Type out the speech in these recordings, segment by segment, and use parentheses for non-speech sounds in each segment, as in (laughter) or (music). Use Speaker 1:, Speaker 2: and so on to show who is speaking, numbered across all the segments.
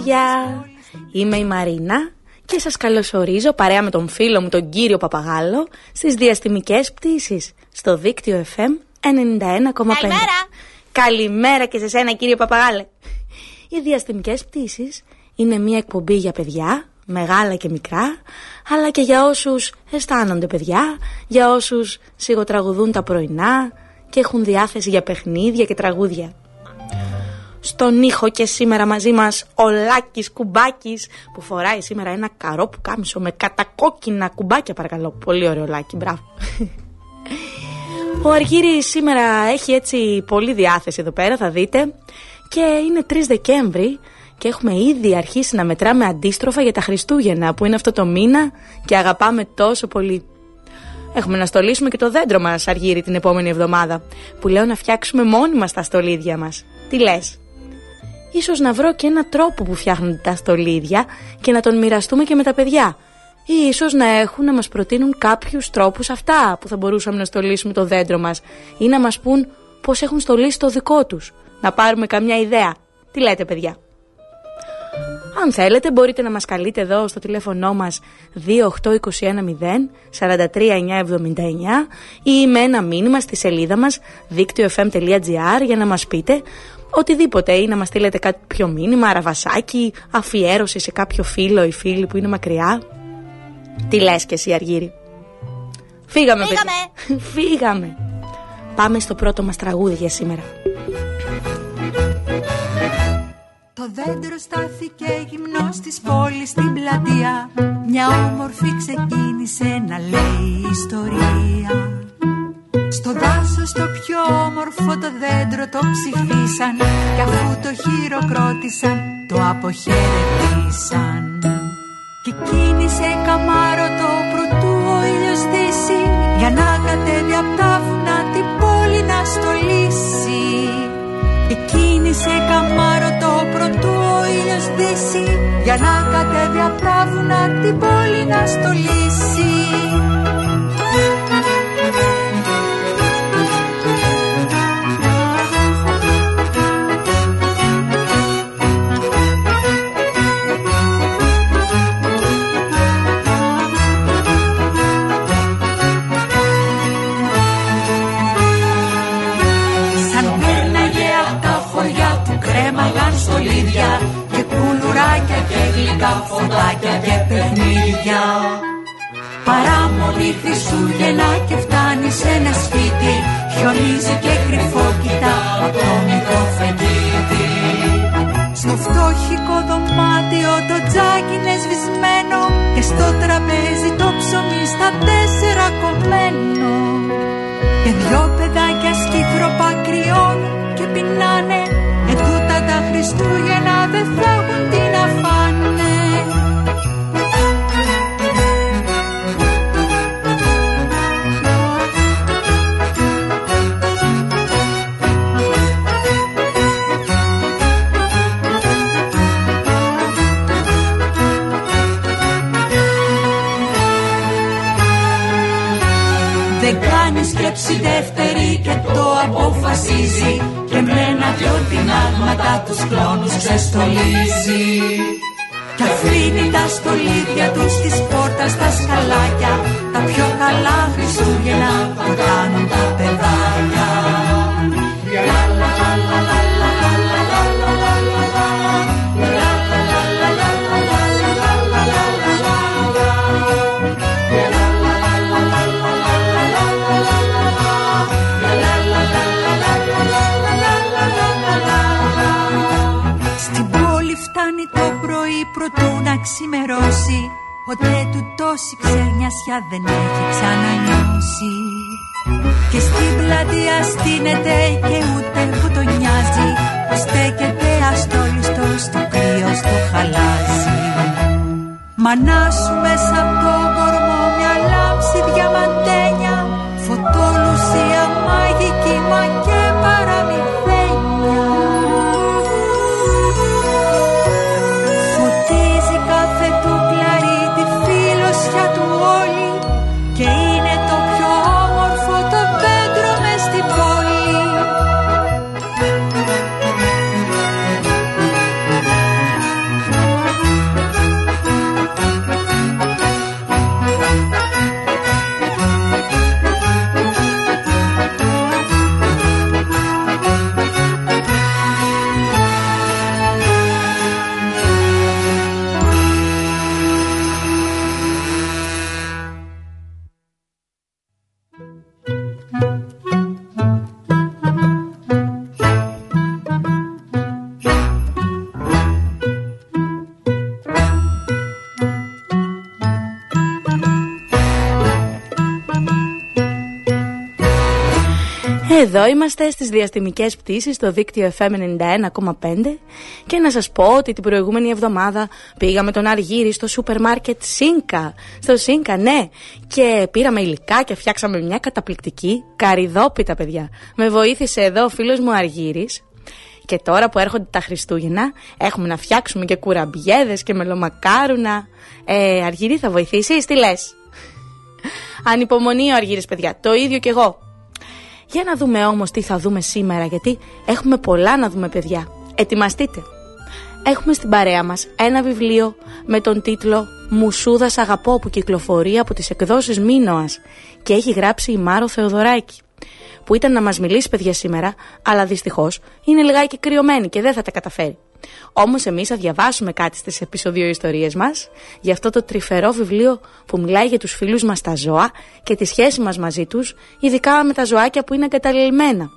Speaker 1: Παιδιά, είμαι η Μαρίνα και σας καλωσορίζω παρέα με τον φίλο μου τον κύριο Παπαγάλο στις διαστημικές πτήσεις στο δίκτυο FM 91,5
Speaker 2: Καλημέρα!
Speaker 1: Καλημέρα και σε σένα κύριε Παπαγάλε. Οι διαστημικές πτήσεις είναι μια εκπομπή για παιδιά, μεγάλα και μικρά αλλά και για όσους αισθάνονται παιδιά, για όσους σιγοτραγουδούν τα πρωινά και έχουν διάθεση για παιχνίδια και τραγούδια στον ήχο και σήμερα μαζί μας ο Λάκης Κουμπάκης που φοράει σήμερα ένα καρό που κάμισο με κατακόκκινα κουμπάκια παρακαλώ. Πολύ ωραίο Λάκη, μπράβο. Ο Αργύρης σήμερα έχει έτσι πολύ διάθεση εδώ πέρα, θα δείτε. Και είναι 3 Δεκέμβρη και έχουμε ήδη αρχίσει να μετράμε αντίστροφα για τα Χριστούγεννα που είναι αυτό το μήνα και αγαπάμε τόσο πολύ. Έχουμε να στολίσουμε και το δέντρο μας Αργύρη την επόμενη εβδομάδα που λέω να φτιάξουμε μόνοι μας τα στολίδια μας. Τι λες; Ίσως να βρω και ένα τρόπο που φτιάχνουν τα στολίδια και να τον μοιραστούμε και με τα παιδιά. Ή ίσως να έχουν να μας προτείνουν κάποιους τρόπους αυτά που θα μπορούσαμε να στολίσουμε το δέντρο μας ή να μας πούν πώς έχουν στολίσει το δικό τους. Να πάρουμε καμιά ιδέα. Τι λέτε παιδιά; Αν θέλετε μπορείτε να μας καλείτε εδώ στο τηλέφωνο μας 28210 43979 ή με ένα μήνυμα στη σελίδα μας δίκτυο.fm.gr για να μας πείτε οτιδήποτε ή να μας στείλετε κάποιο μήνυμα, αραβασάκι, αφιέρωση σε κάποιο φίλο ή φίλη που είναι μακριά. Τι λες και εσύ Αργύρι; Φύγαμε,
Speaker 2: Φύγαμε. (laughs)
Speaker 1: Φύγαμε. Πάμε στο πρώτο μας τραγούδι για σήμερα.
Speaker 3: Το δέντρο στάθηκε γυμνός της πόλης στην πλατεία Μια όμορφη ξεκίνησε να λέει ιστορία στο δάσος το πιο όμορφο το δέντρο το ψηφίσαν Κι αφού το χειροκρότησαν το αποχαιρετήσαν. Και κίνησε καμάρο το πρωτού ο ήλιος δύσει Για να κατέβει απ' τα βουνά την πόλη να στολίσει. Και κίνησε καμάρο το πρωτού ο ήλιος δύσει Για να κατέβει απ' τα βουνά την πόλη να στολίσει Χριστούγεννα και φτάνει σε ένα σπίτι. Χιονίζει και κρυφό κοιτά από το μικρό φεγγίτι Στο φτώχικο δωμάτιο το τζάκι είναι σβησμένο Και στο τραπέζι το ψωμί στα τέσσερα κομμένο. Και δυο παιδάκια σκύθροπα κρυώνουν και πεινάνε. Ετούτα τα Χριστούγεννα δεν θα έχουν τι να φάνε τεινάγματα τους κλόνους ξεστολίζει. Κι αφήνει τα στολίδια τους της πόρτας τα σκαλάκια τα πιο καλά Χριστούγεννα που κάνουν ξημερώσει Ποτέ του τόση ξενιασιά δεν έχει ξανανιώσει. Και στην πλατεία στείνεται και ούτε που το νοιάζει Που στέκεται αστόλιστος στο κρύο στο χαλάζι Μανά σου μέσα από το κορμό μια λάμψη διαμαντένια Φωτόλουσια μαγική μα
Speaker 1: Εδώ είμαστε στις διαστημικές πτήσεις στο δίκτυο FM 91,5 και να σας πω ότι την προηγούμενη εβδομάδα πήγαμε τον Αργύρι στο σούπερ μάρκετ Σίνκα. Στο Σίνκα, ναι. Και πήραμε υλικά και φτιάξαμε μια καταπληκτική καριδόπιτα, παιδιά. Με βοήθησε εδώ ο φίλος μου Αργύρης. Και τώρα που έρχονται τα Χριστούγεννα, έχουμε να φτιάξουμε και κουραμπιέδες και μελομακάρουνα. Ε, Αργύρι θα βοηθήσεις, τι λες; Ανυπομονεί ο Αργύρης, παιδιά. Το ίδιο κι εγώ. Για να δούμε όμως τι θα δούμε σήμερα, γιατί έχουμε πολλά να δούμε, παιδιά. Ετοιμαστείτε. Έχουμε στην παρέα μας ένα βιβλίο με τον τίτλο «Μουσούδας αγαπώ» που κυκλοφορεί από τις εκδόσεις Μίνωας και έχει γράψει η Μάρο Θεοδωράκη που ήταν να μας μιλήσει παιδιά σήμερα, αλλά δυστυχώς είναι λιγάκι κρυωμένη και δεν θα τα καταφέρει. Όμως εμείς θα διαβάσουμε κάτι στις επεισόδιο ιστορίες μας για αυτό το τρυφερό βιβλίο που μιλάει για τους φίλους μας τα ζώα και τη σχέση μας μαζί τους, ειδικά με τα ζωάκια που είναι εγκαταλελειμμένα.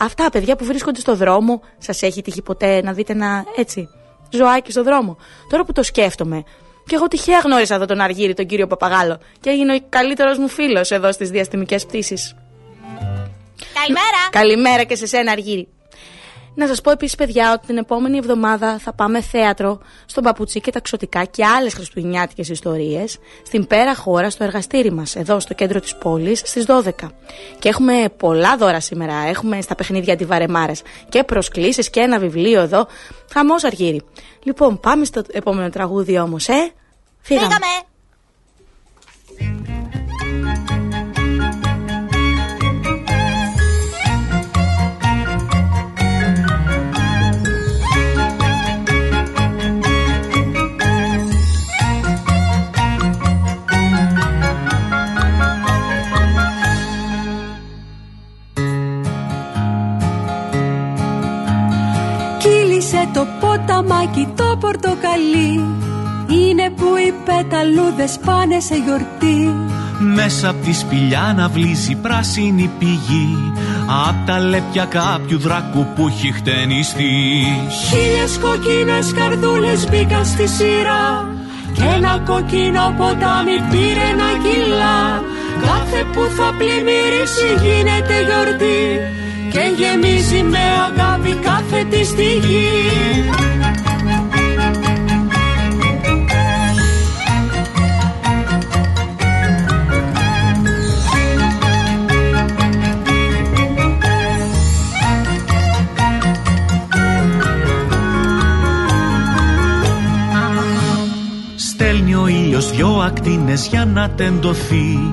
Speaker 1: Αυτά παιδιά που βρίσκονται στο δρόμο, σας έχει τύχει ποτέ να δείτε ένα έτσι ζωάκι στο δρόμο; Τώρα που το σκέφτομαι, και εγώ τυχαία γνώρισα εδώ τον Αργύρι, τον κύριο Παπαγάλο, και έγινε ο καλύτερος μου φίλος εδώ στις διαστημικές πτήσεις.
Speaker 2: Καλημέρα!
Speaker 1: Καλημέρα και σε σένα, Αργύρι. Να σας πω επίσης, παιδιά, ότι την επόμενη εβδομάδα θα πάμε θέατρο στον Παπουτσί και τα Ξωτικά και άλλες χριστουγεννιάτικες ιστορίες στην πέρα χώρα στο εργαστήρι μας, εδώ στο κέντρο της πόλης, στις 12. Και έχουμε πολλά δώρα σήμερα. Έχουμε στα παιχνίδια αντιβαρεμάρες και προσκλήσεις και ένα βιβλίο εδώ. Χαμός αργύρι. Λοιπόν, πάμε στο επόμενο τραγούδι όμως, ε.
Speaker 2: Φύγαμε. Φύγαμε.
Speaker 3: Το ποταμάκι το πορτοκαλί. Είναι που οι πεταλούδες πάνε σε γιορτή.
Speaker 4: Μέσα απ' τη σπηλιά να βλύζει πράσινη πηγή. Απ' τα λέπια κάποιου δράκου που έχει χτενιστεί.
Speaker 3: Χίλιες κοκκίνες καρδούλες μπήκαν στη σειρά. Και ένα κοκκίνο ποτάμι πήρε ένα κιλά Κάθε που θα πλημμυρίσει γίνεται γιορτή και γεμίζει με αγάπη κάθε τη στιγμή.
Speaker 4: Δυο ακτίνες για να τεντωθεί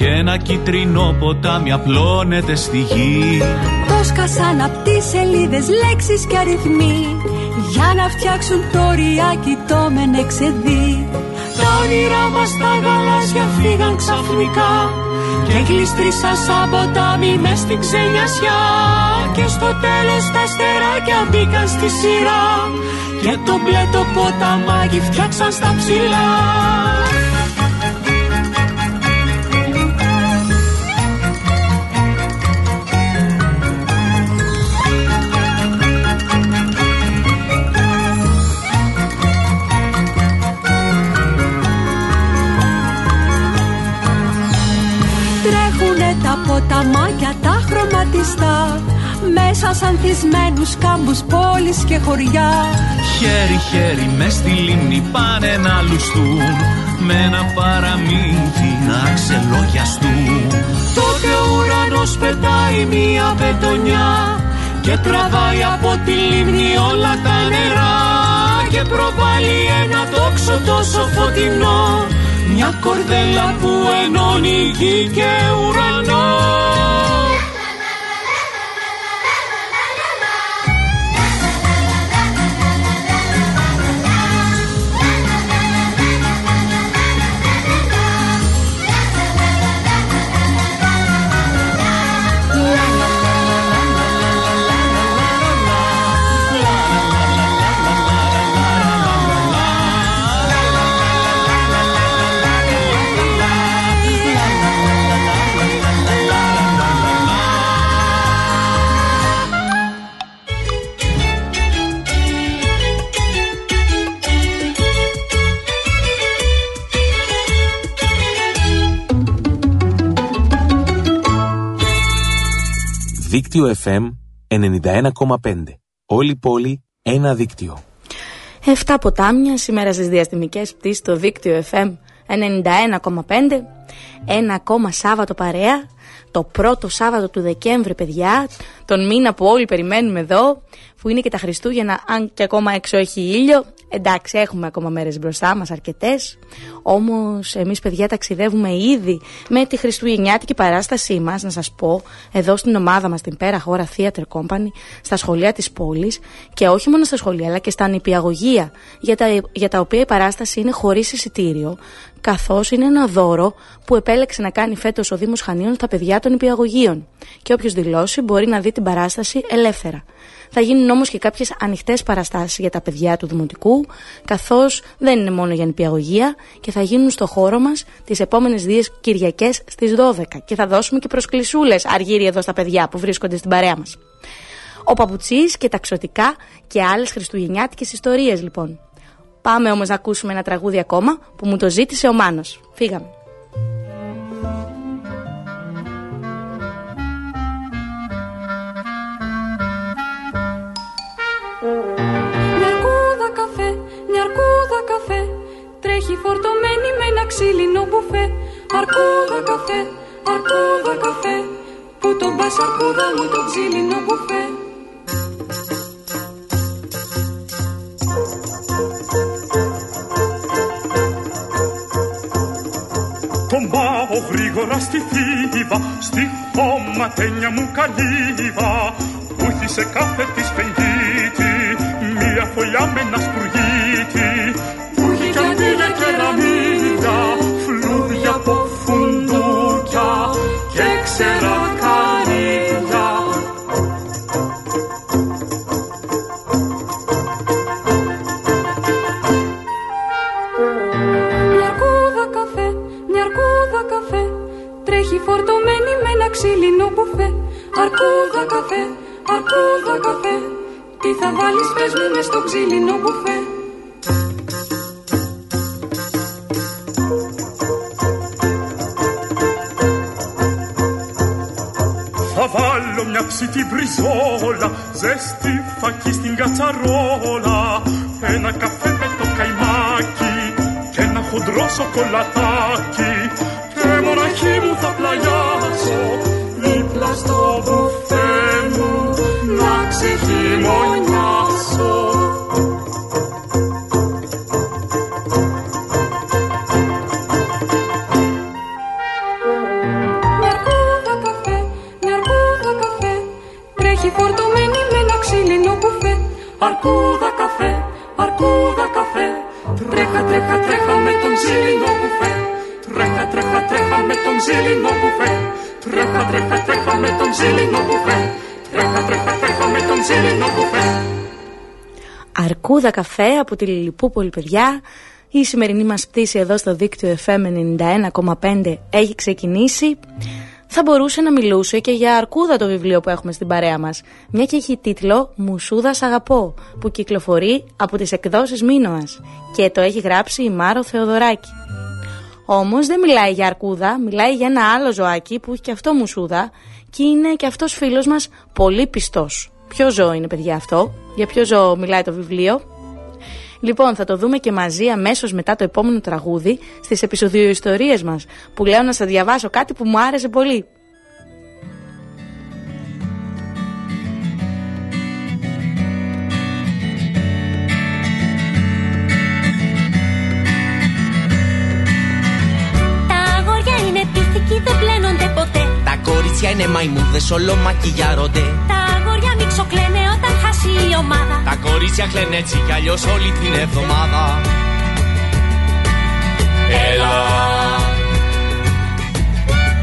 Speaker 4: και ένα κίτρινο ποτάμι απλώνεται στη γη.
Speaker 3: Το σκασάν απ' τις σελίδες λέξεις και αριθμοί. Για να φτιάξουν το ριάκι το μενεξεδί
Speaker 4: Τα όνειρά μας τα γαλάζια φύγαν ξαφνικά. Και γλιστρήσα σαν ποτάμι μες στην ξενιασιά. Και στο τέλος τα αστεράκια μπήκαν στη σειρά. Και το μπλε το ποταμάκι φτιάξαν στα ψηλά
Speaker 3: ποταμάκια τα χρωματιστά μέσα σαν θυσμένους κάμπους πόλεις και χωριά.
Speaker 4: Χέρι-χέρι μες στη λίμνη πάνε να λουστούν Με ένα παραμύθι να ξελογιαστούν. Τότε ο ουρανός πετάει μία πετονιά Και τραβάει από τη λίμνη όλα τα νερά Και προβάλλει ένα τόξο τόσο φωτεινό Μια κορδέλα που ενώνει γη και ουρανό
Speaker 5: Δίκτυο FM 91,5. Όλη πόλη, ένα δίκτυο.
Speaker 1: 7 ποτάμια σήμερα στις διαστημικές πτήσεις στο δίκτυο FM 91,5. Ένα ακόμα Σάββατο παρέα. Το πρώτο Σάββατο του Δεκέμβρη, παιδιά. Τον μήνα που όλοι περιμένουμε εδώ. Που είναι και τα Χριστούγεννα, αν και ακόμα έξω έχει ήλιο. Εντάξει, έχουμε ακόμα μέρες μπροστά μας, αρκετές. Όμως εμείς παιδιά ταξιδεύουμε ήδη με τη Χριστουγεννιάτικη παράστασή μας, να σας πω, εδώ στην ομάδα μας, την Πέρα Χώρα Theater Company, στα σχολεία της πόλης και όχι μόνο στα σχολεία, αλλά και στα νηπιαγωγεία, για τα, για τα οποία η παράσταση είναι χωρίς εισιτήριο, καθώς είναι ένα δώρο που επέλεξε να κάνει φέτος ο Δήμος Χανίων στα παιδιά των νηπιαγωγείων. Και όποιος δηλώσει μπορεί να δει την παράσταση ελεύθερα. Θα γίνουν όμως και κάποιες ανοιχτές παραστάσεις για τα παιδιά του Δημοτικού, καθώς δεν είναι μόνο για νηπιαγωγία και θα γίνουν στο χώρο μας τις επόμενες δύο Κυριακές στις 12. Και θα δώσουμε και προσκλησούλες αργύρι εδώ στα παιδιά που βρίσκονται στην παρέα μας. Ο Παπουτσής και τα ξωτικά και άλλες χριστουγεννιάτικες ιστορίες λοιπόν. Πάμε όμως να ακούσουμε ένα τραγούδι ακόμα που μου το ζήτησε ο Μάνος. Φύγαμε.
Speaker 3: Τρέχει φορτωμένη με ένα ξύλινο μπουφέ Αρκούδα καφέ, αρκούδα καφέ Πού τον πας αρκούδα μου το ξύλινο μπουφέ
Speaker 6: Τον πάω γρήγορα στη θύβα Στη χωματένια μου καλύβα. Που έχει σε κάθε της πενγίτη Μία φωλιά με ένα σπουργίτη. Καντήλια και ραμίδια, φλούδια από φουντούκια. Και ξερά
Speaker 3: ξύλινο μπουφέ. Αρκούδα καφέ, αρκούδα καφέ, τι θα βάλεις πες μου μες στο ξύλινο μπουφέ.
Speaker 6: ψητή μπριζόλα, ζέστη φακή στην κατσαρόλα, ένα καφέ με το καϊμάκι και ένα χοντρό σοκολατάκι και μοναχή μου θα πλαγιάσω Αρκούδα καφέ
Speaker 1: από τη Λιλιπούπολη παιδιά η σημερινή μας πτήση εδώ στο δίκτυο FM 91,5 έχει ξεκινήσει θα μπορούσε να μιλούσε και για Αρκούδα το βιβλίο που έχουμε στην παρέα μας. Μια και έχει τίτλο «Μουσούδας αγαπώ» που κυκλοφορεί από τις εκδόσεις Μίνωας και το έχει γράψει η Μάρο Θεοδωράκη. Όμως δεν μιλάει για Αρκούδα, μιλάει για ένα άλλο ζωάκι που έχει και αυτό μουσούδα και είναι και αυτός φίλος μας πολύ πιστός. Ποιο ζώο είναι παιδιά αυτό, για ποιο ζώο μιλάει το βιβλίο, Λοιπόν, θα το δούμε και μαζί αμέσως μετά το επόμενο τραγούδι στις επεισοδιοϊστορίες μας, που λέω να σας διαβάσω κάτι που μου άρεσε πολύ.
Speaker 7: Τα αγόρια είναι πίθηκοι, δεν πλένονται ποτέ.
Speaker 8: Τα κορίτσια είναι μαϊμούδες, όλο μακιγιάρονται.
Speaker 7: Τα ομάδα.
Speaker 8: Τα κορίτσια κλαίνε έτσι κι αλλιώς όλη την εβδομάδα. Έλα.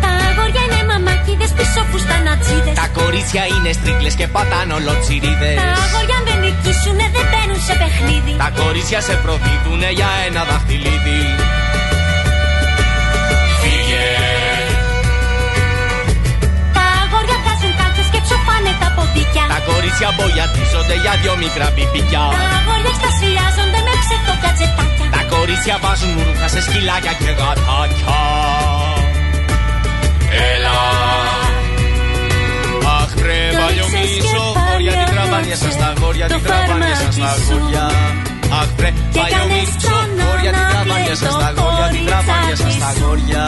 Speaker 7: Τα αγόρια είναι μαμάκιδες πίσω φουστανατσίδες.
Speaker 8: Τα κορίτσια είναι στρίκλες και πατάνε ολοτσιρίδες.
Speaker 7: Τα αγόρια αν δεν νικήσουνε δεν μπαίνουν σε παιχνίδι.
Speaker 8: Τα κορίτσια σε προδίδουνε για ένα δαχτυλίδι.
Speaker 7: Τα ποντίκια.
Speaker 8: Τα κορίτσια μπογιατίζονται για δυο μικρά πιπικιά.
Speaker 7: Τα αγόρια εκστασιάζονται με ψευτοκατζετάκια.
Speaker 8: Τα κορίτσια βάζουν ρούχα σε σκυλάκια και γατάκια. Έλα. Αχ βρε παλιομίσο, χώρια την τραβάνια σας τα γόρια, την τραβάνια σας τα γόρια. Αχ βρε παλιομίσο, χώρια την τραβάνια σας τα γόρια, την τραβάνια σας τα γόρια.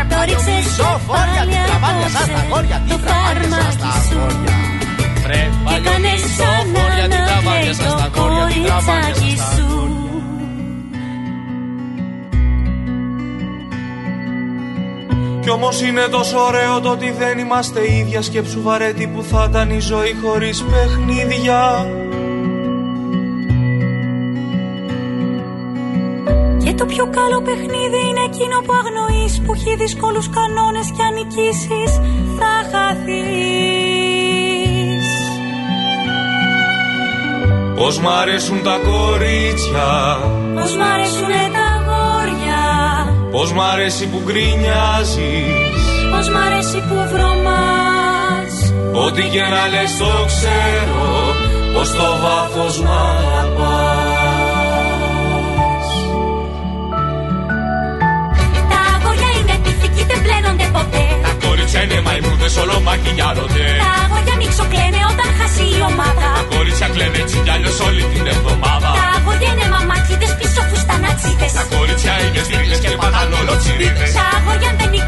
Speaker 8: Αχ βρε παλιομίσο, χώρια την τραβάνια σας τα γόρια, την τραβάνια σας τα γόρια. Βρε παλιομίσο, χώρια την τραβάνια σας τα γόρια, την τραβάνια σας τα γόρια.
Speaker 4: Κι όμως είναι τόσο ωραίο το ότι δεν είμαστε ίδια Σκέψου βαρέτη που θα ήταν η ζωή χωρίς παιχνίδια
Speaker 7: το πιο καλό παιχνίδι είναι εκείνο που αγνοείς Που έχει δύσκολους κανόνες και αν νικήσεις θα χαθείς.
Speaker 4: Πως μ' αρέσουν τα κορίτσια.
Speaker 7: Πως μ' αρέσουνε τα αγόρια.
Speaker 4: Πως μ' αρέσει που γκρινιάζεις.
Speaker 7: Πως μ' αρέσει που βρωμάς
Speaker 4: Ό,τι και να λες το ξέρω Πως το βάθος μ' αγαπάς
Speaker 7: Τα
Speaker 8: κορίτσια είναι μαϊμούδες, όλο μακιγιάρονται.
Speaker 7: Τα αγόρια μιξοκλαίνε όταν χάσει η ομάδα
Speaker 8: Τα κορίτσια κλαίνε έτσι κι αλλιώς όλη την εβδομάδα.
Speaker 7: Τα αγόρια είναι μαμάκιδες πίσω φουστανατσίδες
Speaker 8: Τα κορίτσια είναι στρίγλες και πατάνε ολοτσιρίδες.
Speaker 7: Τα αγόρια αν δεν νικήσουνε δεν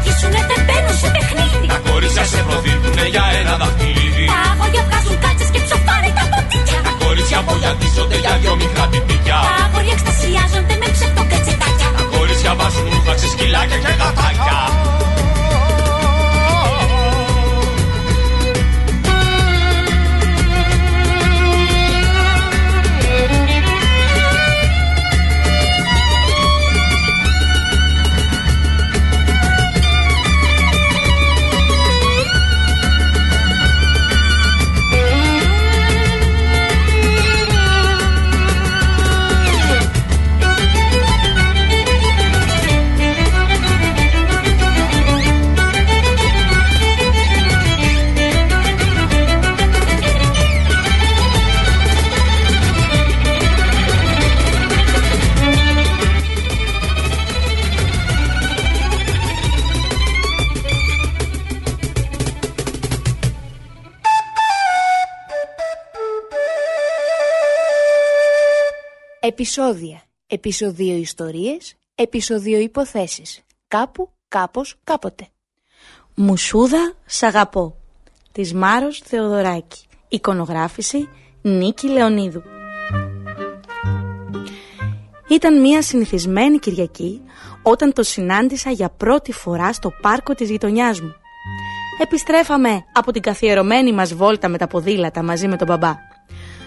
Speaker 9: Επισόδια. Επισοδίο ιστορίες. Επισοδίο υποθέσεις. Κάπου, κάπως, κάποτε.
Speaker 1: Μουσούδα σ' αγαπώ της Μάρος Θεοδωράκη Εικονογράφηση Νίκη Λεωνίδου Ήταν μια συνηθισμένη Κυριακή όταν το συνάντησα για πρώτη φορά στο πάρκο της γειτονιάς μου. Επιστρέφαμε από την καθιερωμένη μας βόλτα με τα ποδήλατα μαζί με τον μπαμπά.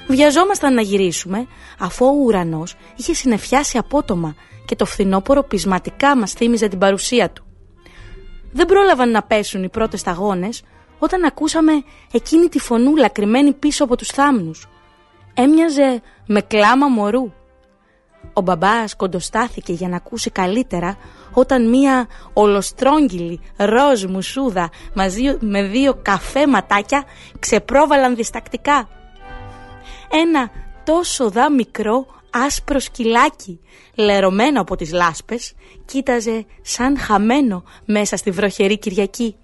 Speaker 1: Βιαζόμασταν να γυρίσουμε αφού ο ουρανός είχε συνεφιάσει απότομα και το φθινόπωρο πεισματικά μας θύμιζε την παρουσία του. Δεν πρόλαβαν να πέσουν οι πρώτες σταγόνες όταν ακούσαμε εκείνη τη φωνούλα κρυμμένη πίσω από τους θάμνους. Έμοιαζε με κλάμα μωρού. Ο μπαμπάς κοντοστάθηκε για να ακούσει καλύτερα όταν μία ολοστρόγγυλη ροζ μουσούδα μαζί με δύο καφέ ματάκια ξεπρόβαλαν διστακτικά. Ένα τόσο δά μικρό άσπρο σκυλάκι λερωμένο από τις λάσπες κοίταζε σαν χαμένο μέσα στη βροχερή Κυριακή.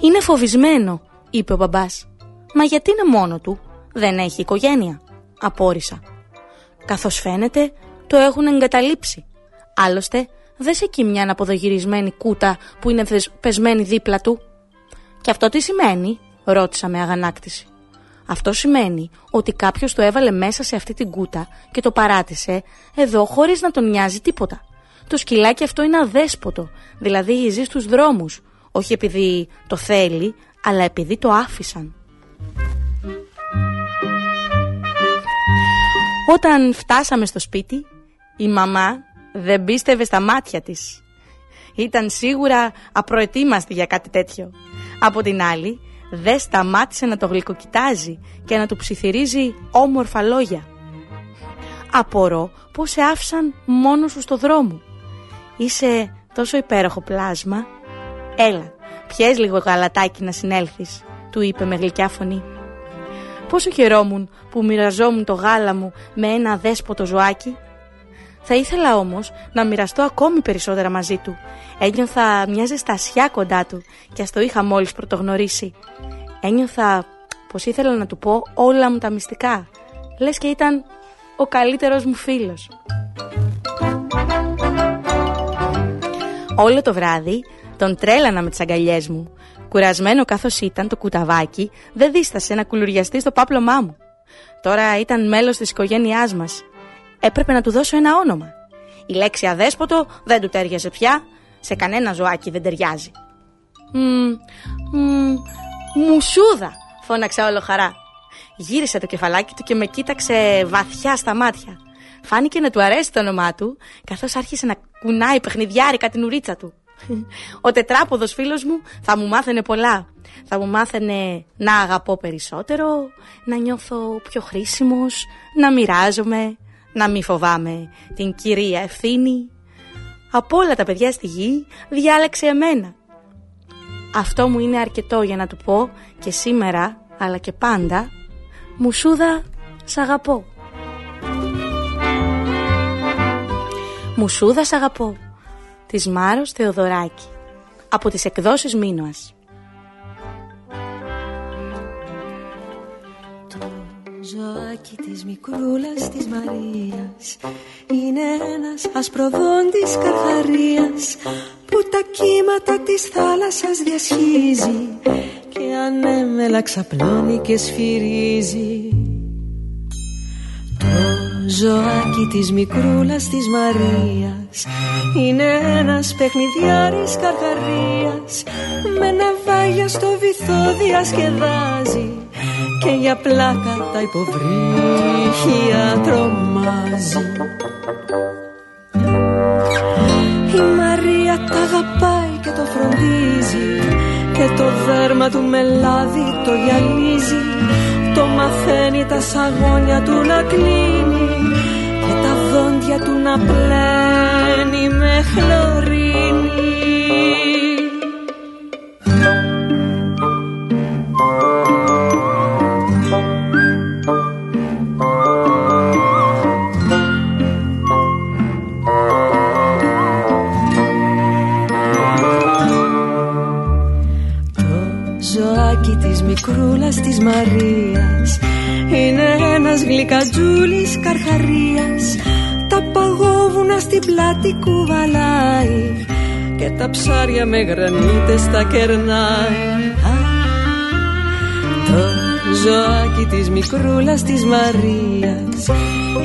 Speaker 1: «Είναι φοβισμένο», είπε ο μπαμπάς. «Μα γιατί είναι μόνο του, δεν έχει οικογένεια», απόρρισα. Καθώς φαίνεται, το έχουν εγκαταλείψει. Άλλωστε, δεν σε εκεί μια αναποδογυρισμένη κούτα που είναι πεσμένη δίπλα του. «Και αυτό τι σημαίνει», ρώτησα με αγανάκτηση. Αυτό σημαίνει ότι κάποιος το έβαλε μέσα σε αυτή την κούτα και το παράτησε εδώ χωρίς να τον νοιάζει τίποτα. Το σκυλάκι αυτό είναι αδέσποτο, δηλαδή ζει στους δρόμους, όχι επειδή το θέλει, αλλά επειδή το άφησαν. Όταν φτάσαμε στο σπίτι, η μαμά δεν πίστευε στα μάτια της. Ήταν σίγουρα απροετοίμαστη για κάτι τέτοιο. Από την άλλη, δεν σταμάτησε να το γλυκοκοιτάζει και να του ψιθυρίζει όμορφα λόγια. Απορώ πως σε άφησαν μόνος σου στο δρόμο. Είσαι τόσο υπέροχο πλάσμα. Έλα, πιες λίγο γαλατάκι να συνέλθεις, του είπε με γλυκιά φωνή. Πόσο χαιρόμουν που μοιραζόμουν το γάλα μου με ένα δέσποτο ζωάκι. Θα ήθελα όμως να μοιραστώ ακόμη περισσότερα μαζί του. Ένιωθα μια ζεστασιά κοντά του και ας το είχα μόλις πρωτογνωρίσει. Ένιωθα πως ήθελα να του πω όλα μου τα μυστικά. Λες και ήταν ο καλύτερος μου φίλος. Όλο το βράδυ τον τρέλανα με τις αγκαλιές μου. Κουρασμένο καθώς ήταν το κουταβάκι, δεν δίστασε να κουλουριαστεί στο πάπλωμά μου. Τώρα ήταν μέλος της οικογένειάς μας. Έπρεπε να του δώσω ένα όνομα. Η λέξη αδέσποτο δεν του τέριαζε πια, σε κανένα ζωάκι δεν ταιριάζει. Μ, μ, μουσούδα, φώναξε όλο χαρά. Γύρισε το κεφαλάκι του και με κοίταξε βαθιά στα μάτια. Φάνηκε να του αρέσει το όνομά του, καθώς άρχισε να κουνάει παιχνιδιάρικα την ουρίτσα του. Ο τετράποδος φίλος μου θα μου μάθαινε πολλά. Θα μου μάθαινε να αγαπώ περισσότερο, να νιώθω πιο χρήσιμος, να μοιράζομαι, να μη φοβάμαι την κυρία ευθύνη. Από όλα τα παιδιά στη γη διάλεξε εμένα. Αυτό μου είναι αρκετό για να του πω και σήμερα αλλά και πάντα Μουσούδα σ' αγαπώ. Μουσούδα σ' αγαπώ της Μάρος Θεοδωράκη από τις εκδόσεις Μίνωας.
Speaker 10: Ζωάκι της μικρούλας της Μαρίας. Είναι ένας ασπροδόντης καρχαρίας που τα κύματα της θάλασσας διασχίζει και ανέμελα ξαπλώνει και σφυρίζει ζωάκι της μικρούλας της Μαρίας. Είναι ένας παιχνιδιάρης καρχαρίας Με ναυάγια στο βυθό διασκεδάζει. Και για πλάκα τα υποβρύχια τρομάζει. Η Μαρία τα αγαπάει και το φροντίζει. Και το δέρμα του μελάδι το γυαλίζει το μαθαίνει τα σαγόνια του να κλείνει και τα δόντια του να πλένει με χλωρίνη. μικρούλας της Μαρίας Είναι ένας γλυκατζούλης καρχαρίας Τα παγόβουνα στην πλάτη κουβαλάει Και τα ψάρια με γρανίτες τα κερνάει. Το ζωάκι της μικρούλας της Μαρίας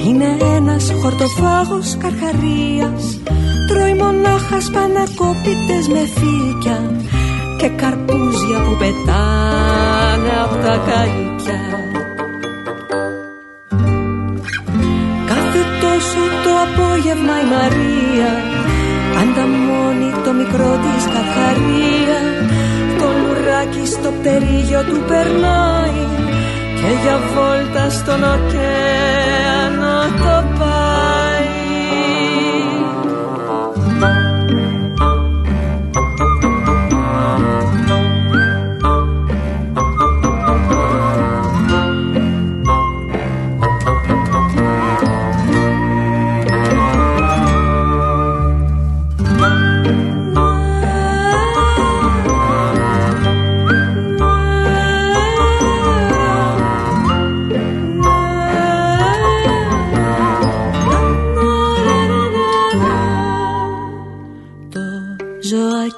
Speaker 10: Είναι ένας χορτοφάγος καρχαρίας. Τρώει μονάχας σπανακόπιτες με φύκια και καρπούζια που πετάει καεί πια Κάθε απόγευμα η Μαρία. Ανταμώνει το μικρό της καθαρία. Το λουράκι στο πτερίγιο του περνάει Και για βόλτα στον ωκεανό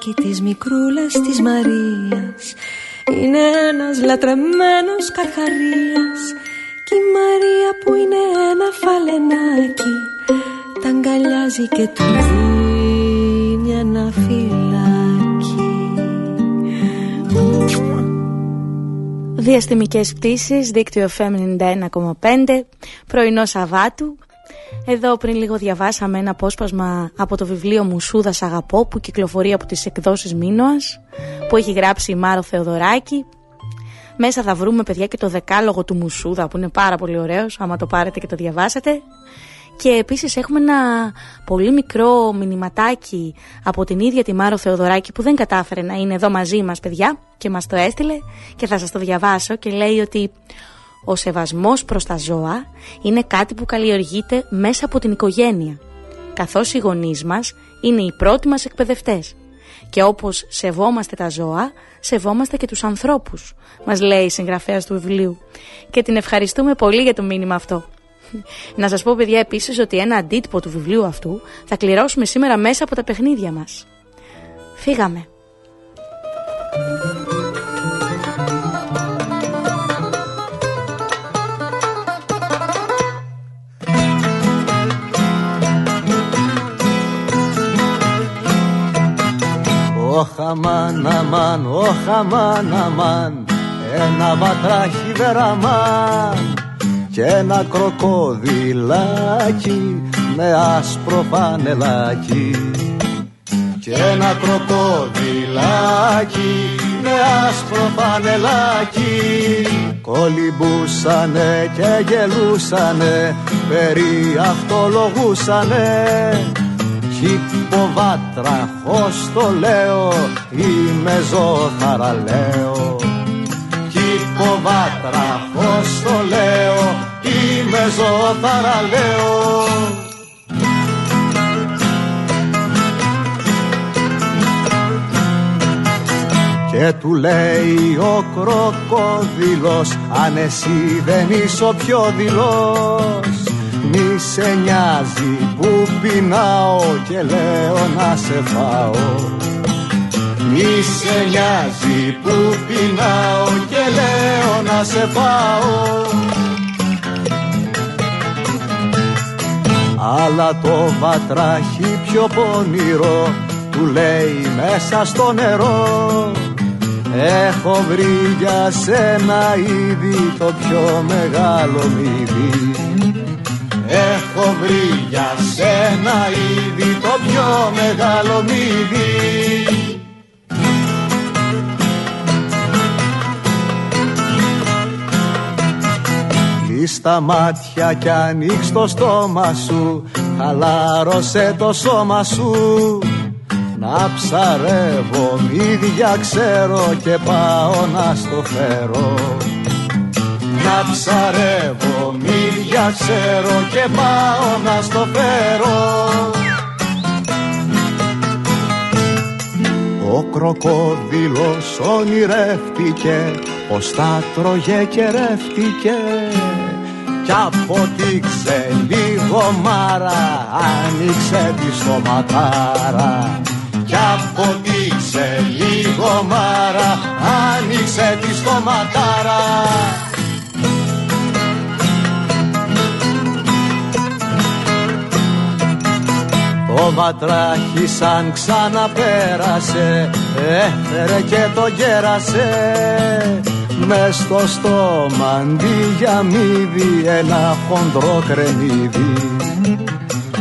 Speaker 10: ζωάκι της μικρούλας της Μαρίας Είναι ένας λατρεμένος καρχαρίας Κι η Μαρία που είναι ένα φαλενάκι Τα αγκαλιάζει και του δίνει ένα φυλάκι
Speaker 1: Διαστημικές πτήσεις, δίκτυο FM 91,5, πρωινό Σαββάτου. Εδώ πριν λίγο διαβάσαμε ένα απόσπασμα από το βιβλίο Μουσούδα Αγαπώ που κυκλοφορεί από τις εκδόσεις Μίνωας που έχει γράψει η Μάρο Θεοδωράκη. Μέσα θα βρούμε παιδιά και το δεκάλογο του Μουσούδα που είναι πάρα πολύ ωραίος άμα το πάρετε και το διαβάσετε. Και επίσης έχουμε ένα πολύ μικρό μηνυματάκι από την ίδια τη Μάρο Θεοδωράκη που δεν κατάφερε να είναι εδώ μαζί μας παιδιά και μας το έστειλε και θα σας το διαβάσω και λέει ότι ο σεβασμός προς τα ζώα είναι κάτι που καλλιεργείται μέσα από την οικογένεια, καθώς οι γονείς μας είναι οι πρώτοι μας εκπαιδευτές. Και όπως σεβόμαστε τα ζώα, σεβόμαστε και τους ανθρώπους, μας λέει η συγγραφέας του βιβλίου. Και την ευχαριστούμε πολύ για το μήνυμα αυτό. (laughs) Να σας πω παιδιά επίσης ότι ένα αντίτυπο του βιβλίου αυτού θα κληρώσουμε σήμερα μέσα από τα παιχνίδια μας. Φύγαμε.
Speaker 11: Ωχ αμάν αμάν, ωχ αμάν αμάν Ένα βατράχι βεραμάν Και ένα κροκοδιλάκι με άσπρο φανελάκι Και ένα κροκοδιλάκι με άσπρο φανελάκι Κολυμπούσανε και γελούσανε Περί αυτολογούσανε Κυποβάτραχος το λέω, είμαι ζωθαραλέο. Κυποβάτραχος το λέω, είμαι ζωθαραλέο. Και του λέει ο κροκόδιλος αν εσύ δεν είσαι ο πιο δηλός μη σε νοιάζει που πεινάω και λέω να σε φάω. Μη σε νοιάζει που πεινάω και λέω να σε φάω. Αλλά το βατράχι πιο πονηρό του λέει μέσα στο νερό. Έχω βρει για σένα ήδη το πιο μεγάλο μύδι Έχω βρει για σένα ήδη το πιο μεγάλο μύδι. Κλείς τα μάτια κι ανοίξ το στόμα σου Χαλάρωσε το σώμα σου. Να ψαρεύω μύδια ξέρω και πάω να στο φέρω να ψαρεύω μύδια ξέρω και πάω να στο φέρω. Ο κροκόδιλος ονειρεύτηκε πως θα τρώγε και ρεύτηκε. Κι αποτύξε λίγο μάρα άνοιξε τη στοματάρα. Κι αποτύξε λίγο μάρα άνοιξε τη στοματάρα Το βατράχι σαν ξαναπέρασε Έφερε και το γέρασε. Μες στο στόμα αντί για μύδι ένα χοντρό κρεμμύδι.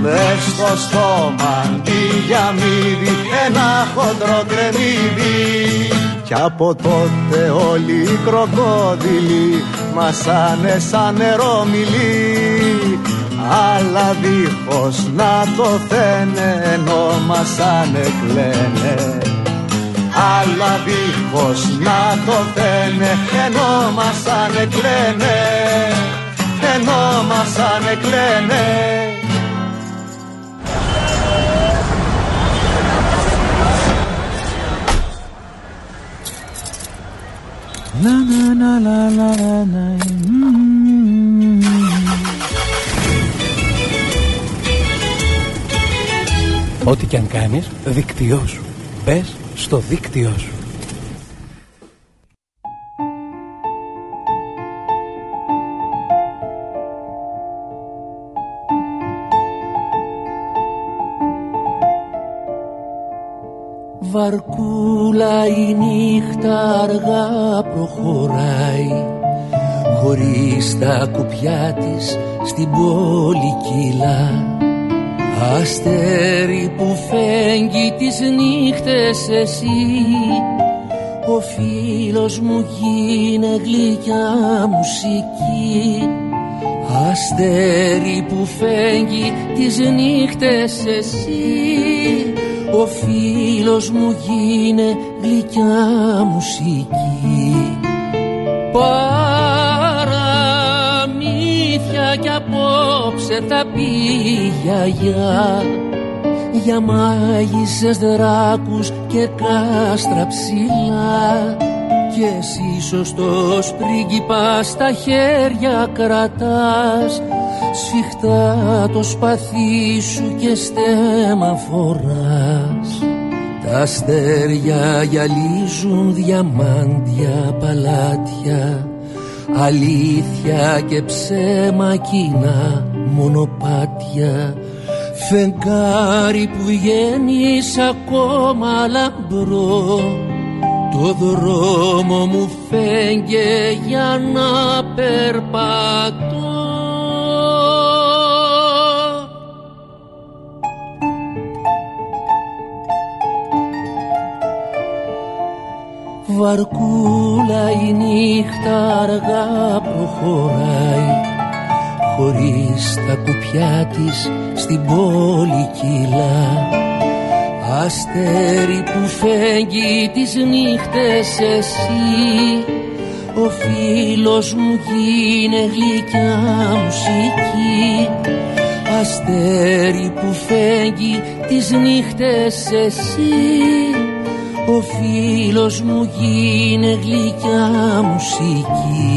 Speaker 11: Μες στο στόμα αντί για μύδι ένα χοντρό κρεμμύδι. Κι από τότε όλοι οι κροκόδιλοι μασάνε σαν νερό μιλί αλλά δίχως να το θένε ενώ μασάνε κλαίνε αλλά δίχως να το θένε ενώ μας ανεκλαίνε ενώ μας ανεκλαίνε
Speaker 12: Να να να να να να Ό,τι και αν κάνεις, δίκτυό σου. Μπες στο δίκτυό σου. Βαρκούλα η νύχτα αργά προχωράει Χωρίς τα κουπιά της στην πόλη κύλα Αστέρι που φέγγει τις νύχτες εσύ Ο φίλος μου γίνε γλυκιά μουσική. Αστέρι που φέγγει τις νύχτες εσύ Ο φίλος μου γίνε γλυκιά μουσική απόψε θα πει γιαγιά για μάγισσες δράκους και κάστρα ψηλά. Και εσύ σωστός πρίγκιπας στα χέρια κρατάς. Σφιχτά το σπαθί σου και στέμα φοράς. Τα αστέρια γυαλίζουν διαμάντια παλάτια αλήθεια και ψέμα κοινά μονοπάτια Φεγγάρι που βγαίνεις ακόμα λαμπρό. Το δρόμο μου φέγγε για να περπατώ Βαρκούλα η νύχτα αργά προχωράει. Χωρίς τα κουπιά της στην πόλη κύλα Αστέρι που φέγγει τις νύχτες εσύ. Ο φίλος μου γίνε γλυκιά μουσική. Αστέρι που φέγγει τις νύχτες εσύ ο φίλος μου γίνε γλυκιά μουσική.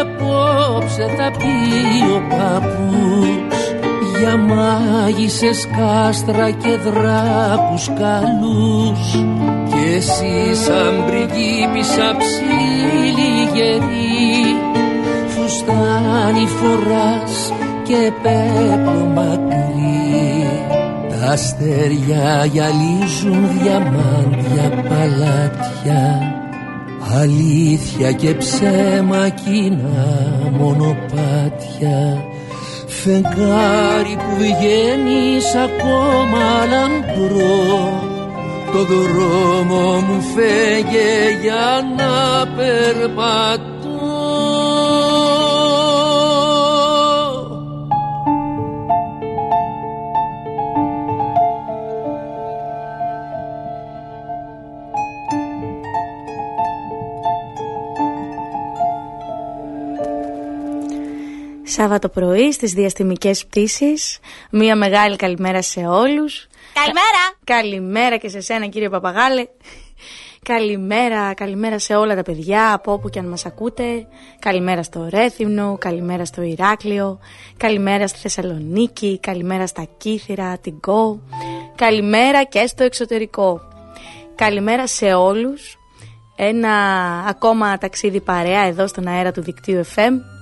Speaker 12: Απόψε θα πει ο παππούς. Για μάγισσες κάστρα και δράκους καλούς. Και εσύ σαν πριγκίπισσα ψήλη γερή. Φουστάνι φοράς και πέπλο μακρύ τα αστέρια γυαλίζουν διαμάντια παλάτια. Αλήθεια και ψέμα κοινά μονοπάτια. Φεγγάρι που βγαίνεις ακόμα λαμπρό. Το δρόμο μου φέγε για να περπατώ
Speaker 1: Σάββατο πρωί στις διαστημικές πτήσεις. Μία μεγάλη καλημέρα σε όλους.
Speaker 2: Καλημέρα.
Speaker 1: Καλημέρα και σε σένα κύριε Παπαγάλε. Καλημέρα, καλημέρα σε όλα τα παιδιά από όπου και αν μας ακούτε. Καλημέρα στο Ρέθυμνο, καλημέρα στο Ηράκλειο, καλημέρα στη Θεσσαλονίκη, καλημέρα στα Κύθυρα, την Κο. Καλημέρα και στο εξωτερικό. Καλημέρα σε όλους. Ένα ακόμα ταξίδι παρέα εδώ στον αέρα του δικτύου FM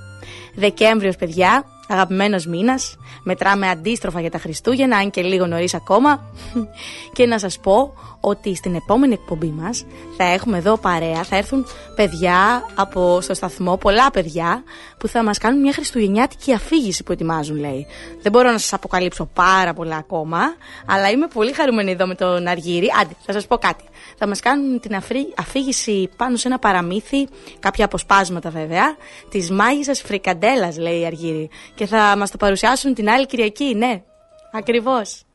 Speaker 1: Δεκέμβριος, παιδιά, αγαπημένος μήνας. Μετράμε αντίστροφα για τα Χριστούγεννα, αν και λίγο νωρίς ακόμα. (laughs) και να σας πω ότι στην επόμενη εκπομπή μας θα έχουμε εδώ παρέα, θα έρθουν παιδιά από στο σταθμό, πολλά παιδιά που θα μας κάνουν μια χριστουγεννιάτικη αφήγηση που ετοιμάζουν λέει. Δεν μπορώ να σας αποκαλύψω πάρα πολλά ακόμα, αλλά είμαι πολύ χαρούμενη εδώ με τον Αργύρι. Άντε, θα σας πω κάτι. Θα μας κάνουν την αφήγηση πάνω σε ένα παραμύθι, κάποια αποσπάσματα βέβαια, της μάγισσας Φρικαντέλας λέει η Αργύρι. Και θα μας το παρουσιάσουν την άλλη Κυριακή, ναι, ακριβώς.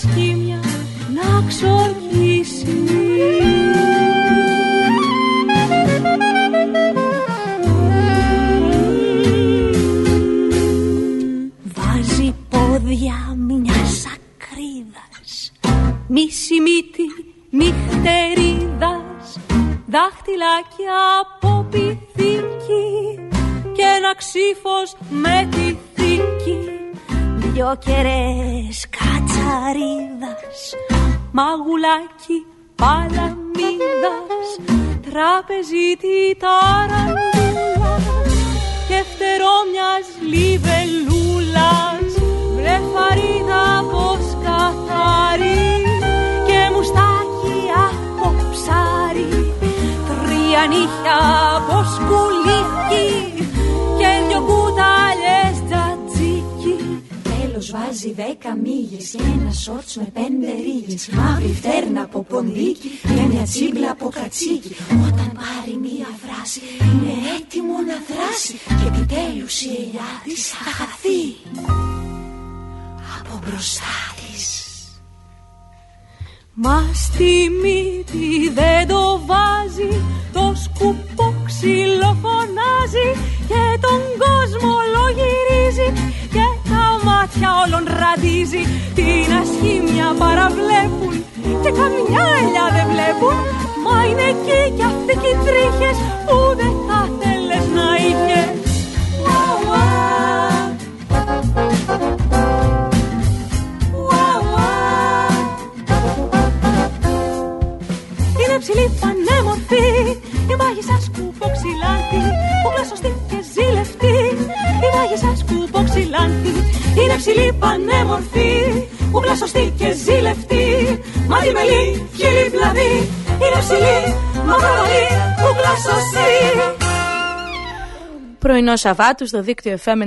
Speaker 10: Την ασκήμια να ξορκίσει Μαγουλάκι παλαμίδας Τραπεζίτη ταραντούλα Και φτερό μιας λιβελούλας. Βρεφαρίδα πως καθαρή Και μουστάκι από ψάρι. Τρία νύχια από σκουλίκι
Speaker 13: βάζει δέκα μύγες και ένα σόρτς με πέντε ρίγες. Μαύρη φτέρνα από ποντίκι και μια τσίμπλα από κατσίκι. Όταν πάρει μία φράση είναι έτοιμο να δράσει Και επιτέλους η ελιά της θα χαθεί από μπροστά της
Speaker 10: Μα στη μύτη δεν το βάζει Το σκουπό ξυλοφωνάζει Και τον κόσμο λογυρίζει Και τα μάτια όλων ραντίζει. Την ασχήμια παραβλέπουν Και καμιά ελιά δεν βλέπουν. Μα είναι εκεί κι αυτοί κι οι τρίχες Που δεν θα θέλες να είχες ψηλή πανέμορφη Η μάγισσα σκούπο ξυλάντη Κούκλα σωστή και ζηλευτή Η μάγισσα σκούπο ξυλάντη Είναι ψηλή πανέμορφη Κούκλα σωστή και ζηλευτή Μάτι μελή, χείλη πλαβή Είναι ψηλή, μαυρολή Κούκλα σωστή
Speaker 1: Πρωινό Σαββάτου στο δίκτυο FM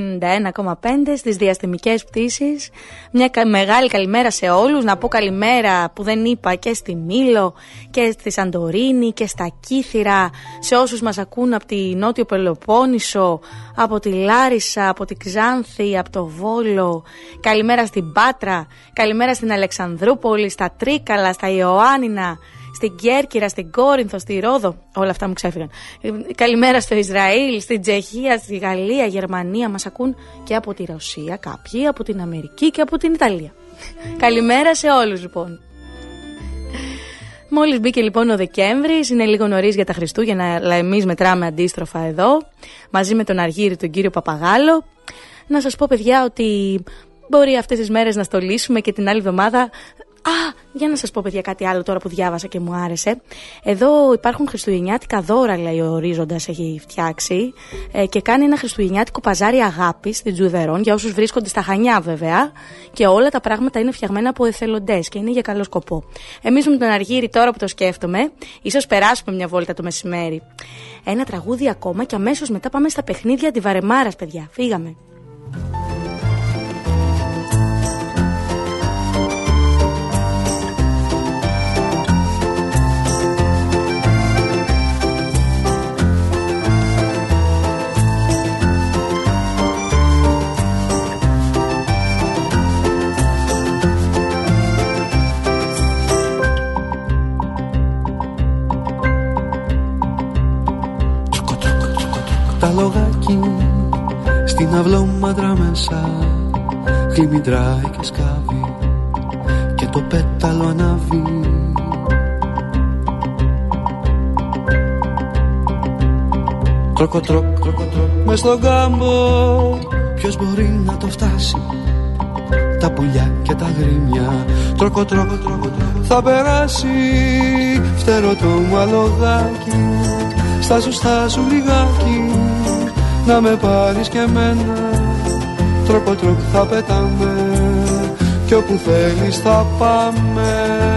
Speaker 1: 91,5 στις διαστημικές πτήσεις. Μια κα- μεγάλη καλημέρα σε όλους. Να πω καλημέρα που δεν είπα και στη Μήλο και στη Σαντορίνη και στα Κύθυρα. Σε όσους μας ακούν από τη Νότιο Πελοπόννησο, από τη Λάρισα, από τη Ξάνθη, από το Βόλο. Καλημέρα στην Πάτρα, καλημέρα στην Αλεξανδρούπολη, στα Τρίκαλα, στα Ιωάννινα, στην Κέρκυρα, στην Κόρινθο, στη Ρόδο. Όλα αυτά μου ξέφυγαν. Ε, Καλημέρα στο Ισραήλ, στην Τσεχία, στη Γαλλία, Γερμανία. Μας ακούν και από τη Ρωσία κάποιοι, από την Αμερική και από την Ιταλία. Καλημέρα σε όλους λοιπόν. Μόλις μπήκε λοιπόν ο Δεκέμβρης, είναι λίγο νωρίς για τα Χριστούγεννα, αλλά εμείς μετράμε αντίστροφα εδώ, μαζί με τον Αργύρι, τον κύριο Παπαγάλο. να σας πω παιδιά ότι μπορεί αυτές τις μέρες να στολίσουμε και την άλλη εβδομάδα Α, για να σας πω, παιδιά, κάτι άλλο τώρα που διάβασα και μου άρεσε. Εδώ υπάρχουν χριστουγεννιάτικα δώρα, λέει ο Ορίζοντα, έχει φτιάξει ε, και κάνει ένα χριστουγεννιάτικο παζάρι αγάπης στην Τζουδερών, για όσους βρίσκονται στα Χανιά βέβαια. Και όλα τα πράγματα είναι φτιαγμένα από εθελοντές και είναι για καλό σκοπό. Εμείς με τον Αργύρι, τώρα που το σκέφτομαι, ίσως περάσουμε μια βόλτα το μεσημέρι. Ένα τραγούδι ακόμα και αμέσως μετά πάμε στα παιχνίδια τη Βαρεμάρας, παιδιά. Φύγαμε.
Speaker 14: Στην αυλόμαντρα μέσα Γλυμμυντράει και σκάβει και το πέταλο ανάβει. Τρόκο τρόκ, μες στον κάμπο. Ποιος μπορεί να το φτάσει; Τα πουλιά και τα γρήμια. Τρόκο τρόκο, θα περάσει. Φτερό το μαλογάκι. Στάσου στάσου λιγάκι να με πάρεις και εμένα Τρόπο τρόπο θα πετάμε Κι όπου θέλεις θα πάμε.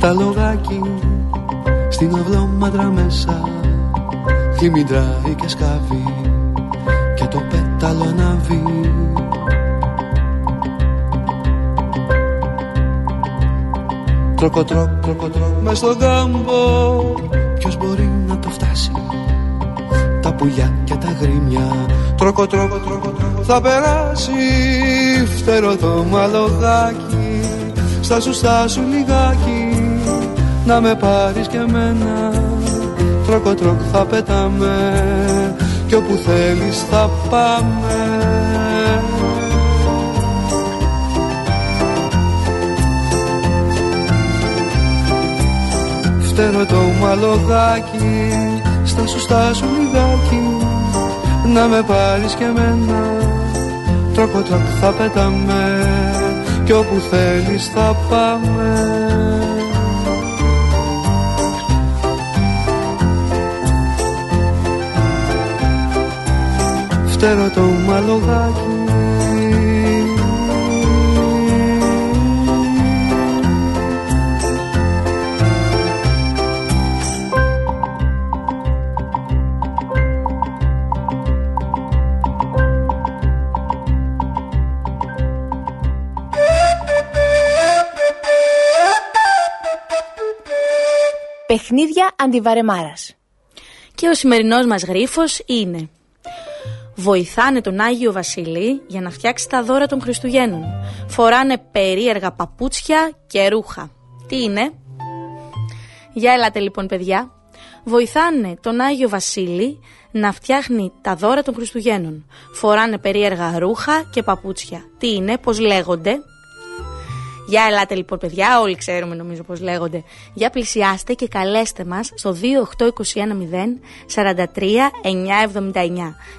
Speaker 14: Τα λογάκι στην αυλόμαντρα μέσα Χλιμιντράει και σκάβει και το πέταλο Τρόκο τρόκ, τρόκο τρόκ μες στον κάμπο Ποιος μπορεί να το φτάσει; Τα πουλιά και τα αγρίμια. Τρόκο τρόκο τρόκο τρόκο θα περάσει Φτερωτό μ' αλογάκι Στα σου στα σου λιγάκι. Να με πάρεις και εμένα. Τρόκο τρόκ θα πετάμε. Κι όπου θέλεις θα πάμε Φτερώ το μαλογάκι στα σωστά σου λιγάκι. Να με πάρεις και εμένα τρόκο τρόκ θα πετάμε κι όπου θέλεις θα πάμε. Φτερό το μαλογάκι
Speaker 9: Παιχνίδια αντιβαρεμάρας.
Speaker 1: Και ο σημερινός μας γρίφος είναι βοηθάνε τον Άγιο Βασίλη για να φτιάξει τα δώρα των Χριστουγέννων. Φοράνε περίεργα παπούτσια και ρούχα. Τι είναι; Για ελάτε λοιπόν παιδιά. Βοηθάνε τον Άγιο Βασίλη να φτιάχνει τα δώρα των Χριστουγέννων. Φοράνε περίεργα ρούχα και παπούτσια. Τι είναι, πώς λέγονται; Για ελάτε λοιπόν παιδιά, όλοι ξέρουμε νομίζω πως λέγονται. Για πλησιάστε και καλέστε μας στο 28210 43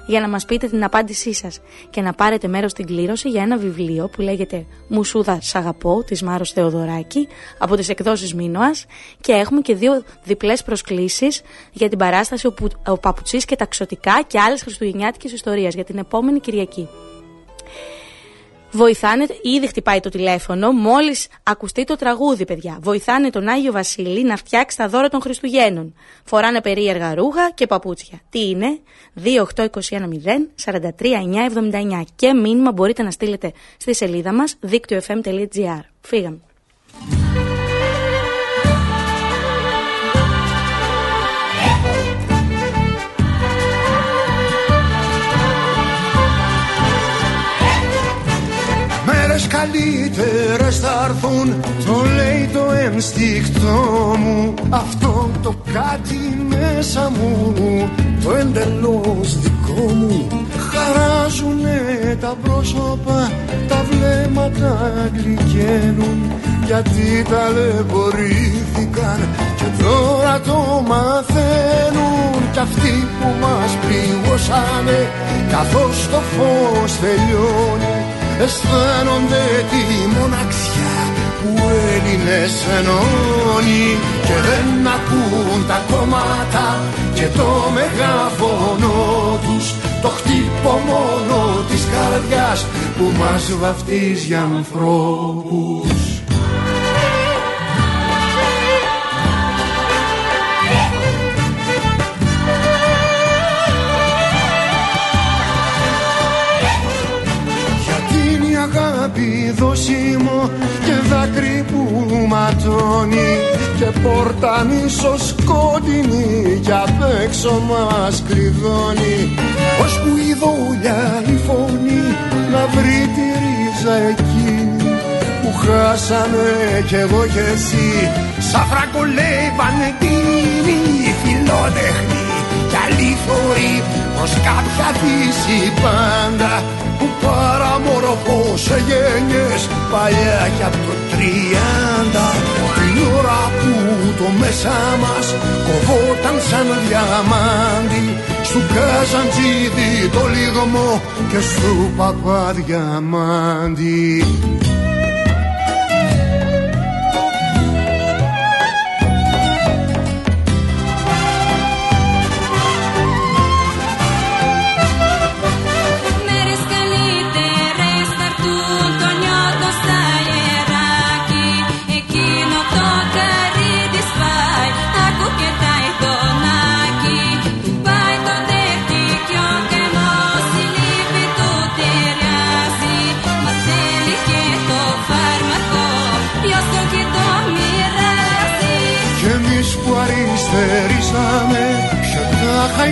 Speaker 1: για να μας πείτε την απάντησή σας και να πάρετε μέρος στην κλήρωση για ένα βιβλίο που λέγεται «Μουσούδα σ' αγαπώ» της Μάρος Θεοδωράκη από τις εκδόσεις Μίνωας και έχουμε και δύο διπλές προσκλήσεις για την παράσταση «Ο, ο Παπουτσής και τα ξωτικά» και άλλες χριστουγεννιάτικες ιστορίες για την επόμενη Κυριακή βοηθάνε, ήδη χτυπάει το τηλέφωνο, μόλις ακουστεί το τραγούδι, παιδιά. Βοηθάνε τον Άγιο Βασίλη να φτιάξει τα δώρα των Χριστουγέννων. Φοράνε περίεργα ρούχα και παπούτσια. Τι είναι, 28210 Και μήνυμα μπορείτε να στείλετε στη σελίδα μας δίκτυο.fm.gr. Φύγαμε.
Speaker 15: Καλύτερες θα έρθουν. Το λέει το ενστικτό μου. Αυτό το κάτι μέσα μου. Το εντελώς δικό μου. Χαράζουνε τα πρόσωπα, τα βλέμματα γλυκαίνουν. Γιατί ταλαιπωρήθηκαν και τώρα το μαθαίνουν. Κι αυτοί που μας πληγώσανε καθώς το φως τελειώνει αισθάνονται τη μοναξιά που Έλληνες ενώνει και δεν ακούν τα κόμματα και το μεγαφωνό τους. Το χτύπο μόνο της καρδιάς που μας βαφτίζει ανθρώπους αγάπη δώσιμο και δάκρυ που ματώνει και πόρτα μίσος σκότεινη κι απ' έξω μας κλειδώνει. Που η δόλια η φωνή να βρει τη ρίζα εκείνη που χάσαμε κι εγώ κι εσύ. Σαν φραγκολεύανε εκείνη φιλότεχνη κι αλήθωρη πως κάποια δύση πάντα που παραμορφώ σε γένιες παλιά κι από το τριάντα. Την ώρα που το μέσα μας κοβόταν σαν διαμάντι στου Καζαντζίδη το λιγμό και στου Παπαδιαμάντι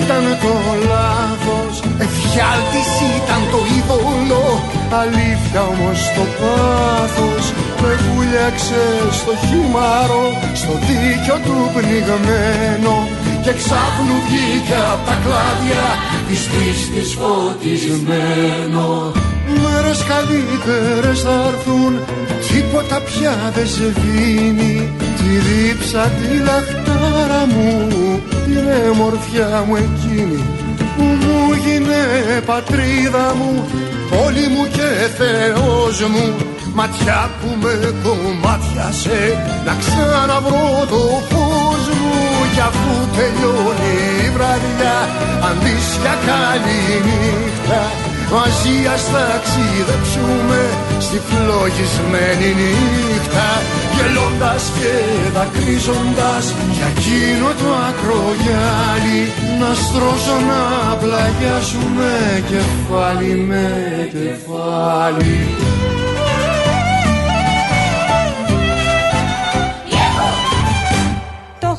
Speaker 15: ήταν το λάθος. Εφιάλτης ήταν το είδωλο. Αλήθεια όμως το πάθος. Με βούλιαξε στο χυμάρο Στο δίκιο του πνιγμένο. Και ξάφνου βγήκε απ' τα κλάδια. Της πίστης φωτισμένο. Μέρες καλύτερες θα έρθουν. Τίποτα πια δεν σβήνει Τη δίψα τη λαχτάρα μου την εμορφιά μου εκείνη που μου γίνε πατρίδα μου πόλη μου και Θεός μου. Ματιά που με κομμάτιασε να ξαναβρω το φως μου. Κι αφού τελειώνει η βραδιά αντί για καλή νύχτα μαζί ας ταξιδέψουμε στη φλογισμένη νύχτα γελώντας και δακρύζοντας για εκείνο το ακρογιάλι. Να στρώσω να πλαγιάσουμε κεφάλι με κεφάλι.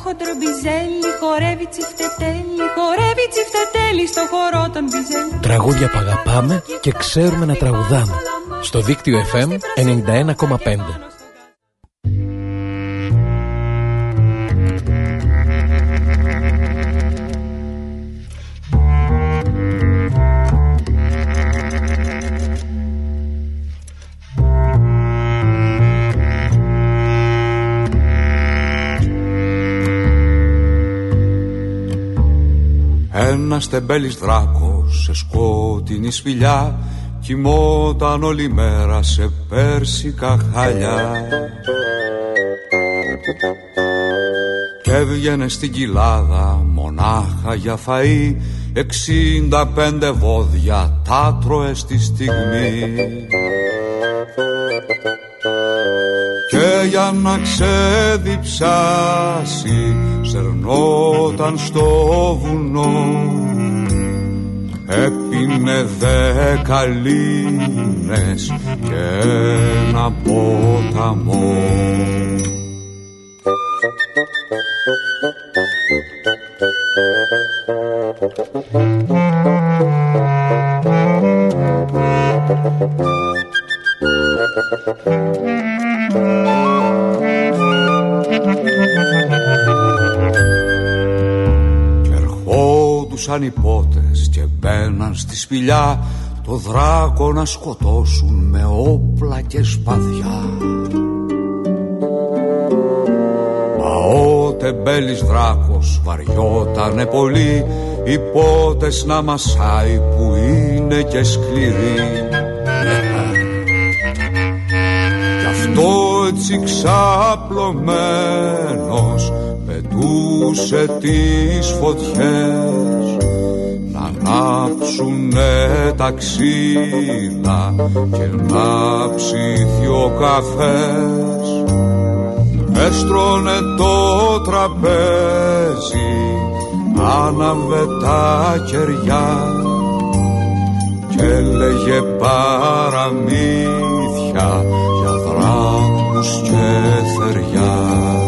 Speaker 7: Χοντρομπιζέλι χορεύει τσιφτετέλι, χορεύει τσιφτετέλι στο χορό των μπιζέλι.
Speaker 12: Τραγούδια που αγαπάμε και ξέρουμε να τραγουδάμε. Στο δίκτυο FM 91,5.
Speaker 16: Ένας τεμπέλης δράκος σε σκότεινη σπηλιά κοιμόταν όλη μέρα σε πέρσικα χαλιά. Και έβγαινε στην κοιλάδα μονάχα για φαΐ εξήντα πέντε βόδια τα τρώε στη στιγμή. Και για να ξεδιψάσει σερνόταν στο βουνό Έπινε δέκα λίνες και ένα ποταμό Thank you. Ερχόντουσαν οι πότες και μπαίναν στη σπηλιά το δράκο να σκοτώσουν με όπλα και σπαδιά. Μα ο τεμπέλης δράκος βαριότανε πολύ οι πότες να μασάει που είναι και σκληροί. Γι' αυτό έτσι ξαπλωμένος πετούσε τις φωτιές να ανάψουνε τα ξύλα και να ψήθει ο καφές. Έστρωνε το τραπέζι άναβε τα κεριά και έλεγε παραμύθια για δράκους και θεριά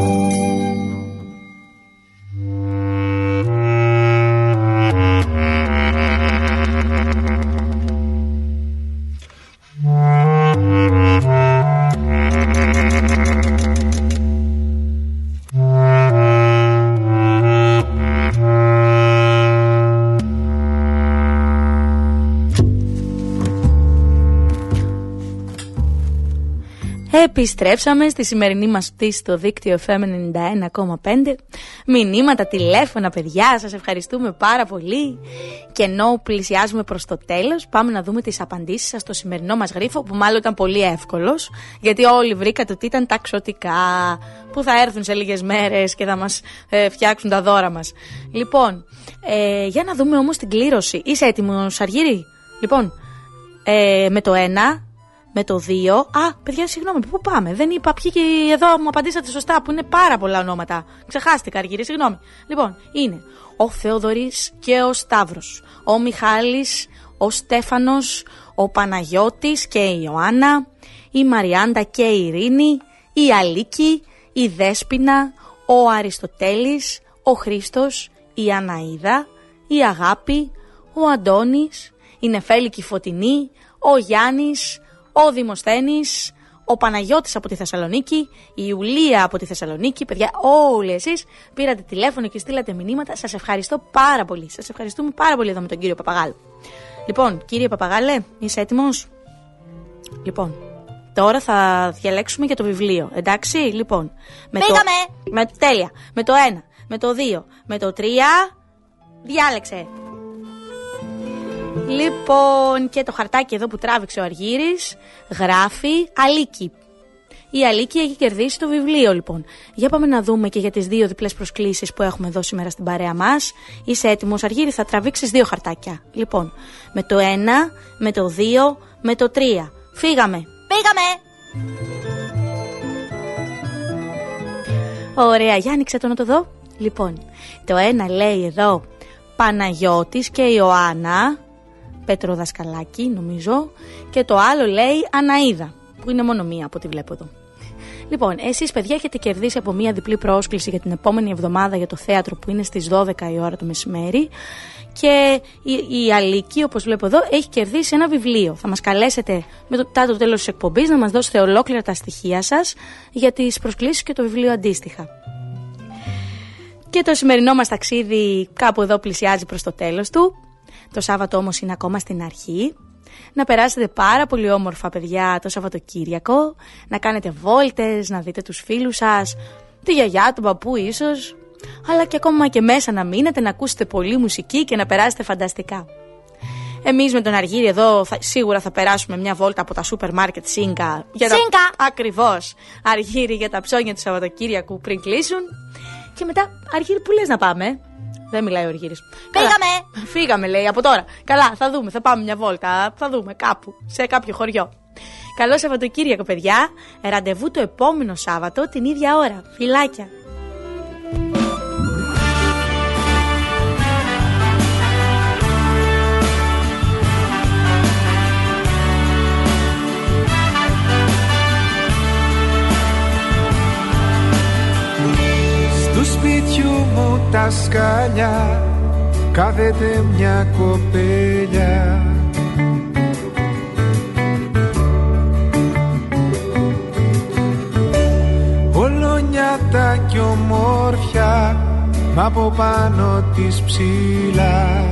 Speaker 1: Επιστρέψαμε στη σημερινή μας πτήση στο δίκτυο FM 91,5. Μηνύματα, τηλέφωνα, παιδιά, σας ευχαριστούμε πάρα πολύ. Και ενώ πλησιάζουμε προς το τέλος, πάμε να δούμε τις απαντήσεις σας στο σημερινό μας γρίφο, που μάλλον ήταν πολύ εύκολος, γιατί όλοι βρήκατε ότι ήταν ταξωτικά, που θα έρθουν σε λίγες μέρες και θα μας ε, φτιάξουν τα δώρα μας. Λοιπόν, ε, για να δούμε όμως την κλήρωση. Είσαι έτοιμος, Αργύρι; Λοιπόν, ε, με το ένα με το 2. Α, παιδιά, συγγνώμη, πού πάμε; Δεν είπα ποιοι και εδώ μου απαντήσατε σωστά, που είναι πάρα πολλά ονόματα. Ξεχάστηκα, Αργύρι, συγγνώμη. Λοιπόν, είναι ο Θεοδωρής και ο Σταύρος. Ο Μιχάλης, ο Στέφανος, ο Παναγιώτης και η Ιωάννα. Η Μαριάντα και η Ειρήνη. Η Αλίκη, η Δέσποινα, ο Αριστοτέλης, ο Χρήστος, η Αναίδα, η Αγάπη, ο Αντώνης, η Νεφέλη και η Φωτεινή, ο Γιάννης, ο Δημοσθένης, ο Παναγιώτης από τη Θεσσαλονίκη, η Ιουλία από τη Θεσσαλονίκη. Παιδιά, όλοι εσείς πήρατε τηλέφωνο και στείλατε μηνύματα. Σας ευχαριστώ πάρα πολύ. Σας ευχαριστούμε πάρα πολύ εδώ με τον κύριο Παπαγάλου. Λοιπόν, κύριε Παπαγάλε, είσαι έτοιμος; Λοιπόν, τώρα θα διαλέξουμε για το βιβλίο. Εντάξει, λοιπόν.
Speaker 2: Με Πήγαμε!
Speaker 1: Το, με, τέλεια. Με το 1, με το 2, με το 3. Διάλεξε. Λοιπόν, και το χαρτάκι εδώ που τράβηξε ο Αργύρης γράφει Αλίκη. Η Αλίκη έχει κερδίσει το βιβλίο λοιπόν. Για πάμε να δούμε και για τις δύο διπλές προσκλήσεις που έχουμε εδώ σήμερα στην παρέα μας. Είσαι έτοιμος Αργύρη, θα τραβήξεις δύο χαρτάκια. Λοιπόν, με το 1, με το 2, με το 3. Φύγαμε.
Speaker 2: Πήγαμε.
Speaker 1: Ωραία, για άνοιξε το να το δω. Λοιπόν, το ένα λέει εδώ Παναγιώτης και Ιωάννα Πέτρο Δασκαλάκη, νομίζω, και το άλλο λέει Αναίδα, που είναι μόνο μία από ό,τι βλέπω εδώ. Λοιπόν, εσείς παιδιά έχετε κερδίσει από μία διπλή πρόσκληση για την επόμενη εβδομάδα για το θέατρο που είναι στις 12 η ώρα το μεσημέρι και η, η Αλίκη, όπως βλέπω εδώ, έχει κερδίσει ένα βιβλίο. Θα μας καλέσετε μετά το τέλος της εκπομπής να μας δώσετε ολόκληρα τα στοιχεία σας για τις προσκλήσεις και το βιβλίο αντίστοιχα. Και το σημερινό μας ταξίδι κάπου εδώ πλησιάζει προς το τέλος του. Το Σάββατο όμως είναι ακόμα στην αρχή. Να περάσετε πάρα πολύ όμορφα παιδιά το Σαββατοκύριακο, να κάνετε βόλτες, να δείτε τους φίλους σας, τη γιαγιά, τον παππού ίσως, αλλά και ακόμα και μέσα να μείνετε, να ακούσετε πολύ μουσική και να περάσετε φανταστικά. Εμείς με τον Αργύρι εδώ θα, σίγουρα θα περάσουμε μια βόλτα από τα σούπερ μάρκετ Σίνκα.
Speaker 2: Για Σίνκα!
Speaker 1: Τα, ακριβώς. Αργύρι για τα ψώνια του Σαββατοκύριακου πριν κλείσουν. Και μετά, Αργύρι, πού λες να πάμε; Δεν μιλάει ο Αργύρης.
Speaker 2: Φύγαμε!
Speaker 1: Φύγαμε, λέει από τώρα. Καλά, θα δούμε, θα πάμε μια βόλτα. Θα δούμε κάπου, σε κάποιο χωριό. Καλό Σαββατοκύριακο, παιδιά. Ραντεβού το επόμενο Σάββατο την ίδια ώρα. Φιλάκια.
Speaker 17: Τα σκαλιά κάθεται μια κοπέλια. Ολονιάτα κι ομόρφια Μ' από πάνω της ψηλά.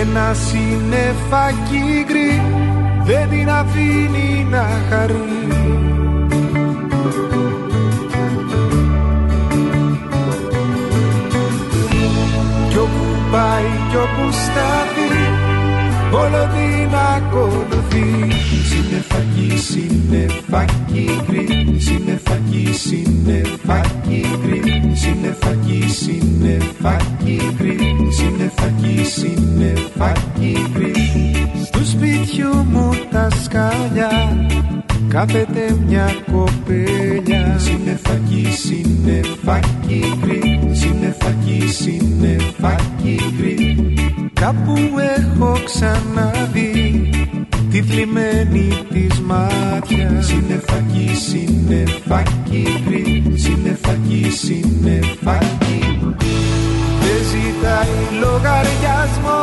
Speaker 17: Ένα συννεφάκι γκρι δεν την αφήνει να χαρεί. Κι όπου πάει κι όπου σταθεί όλο την ακολουθεί Συννεφάκι, συννεφάκι γκρι, συννεφάκι, συννεφάκι γκρι, συννεφάκι, συννεφάκι γκρι, συννεφάκι, συννεφάκι γκρι. Στου σπιτιού μου τα σκαλιά κάθεται μια κοπελιά. Συννεφάκι, συννεφάκι γκρι, συννεφάκι, συννεφάκι γκρι. Κάπου έχω ξαναδεί τη θλιμμένη της ματιά. Συννεφάκι, συννεφάκι γκρι Συννεφάκι, συννεφάκι Δεν ζητάει λογαριασμό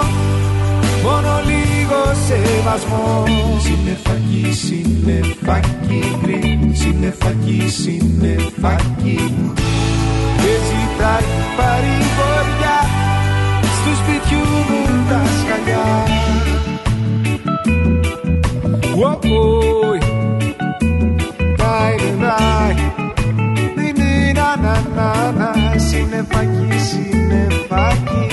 Speaker 17: Μόνο λίγο σεβασμό. Συννεφάκι, συννεφάκι γκρι Συννεφάκι, συννεφάκι Δεν ζητάει παρηγοριά συννεφάκι, συννεφάκι.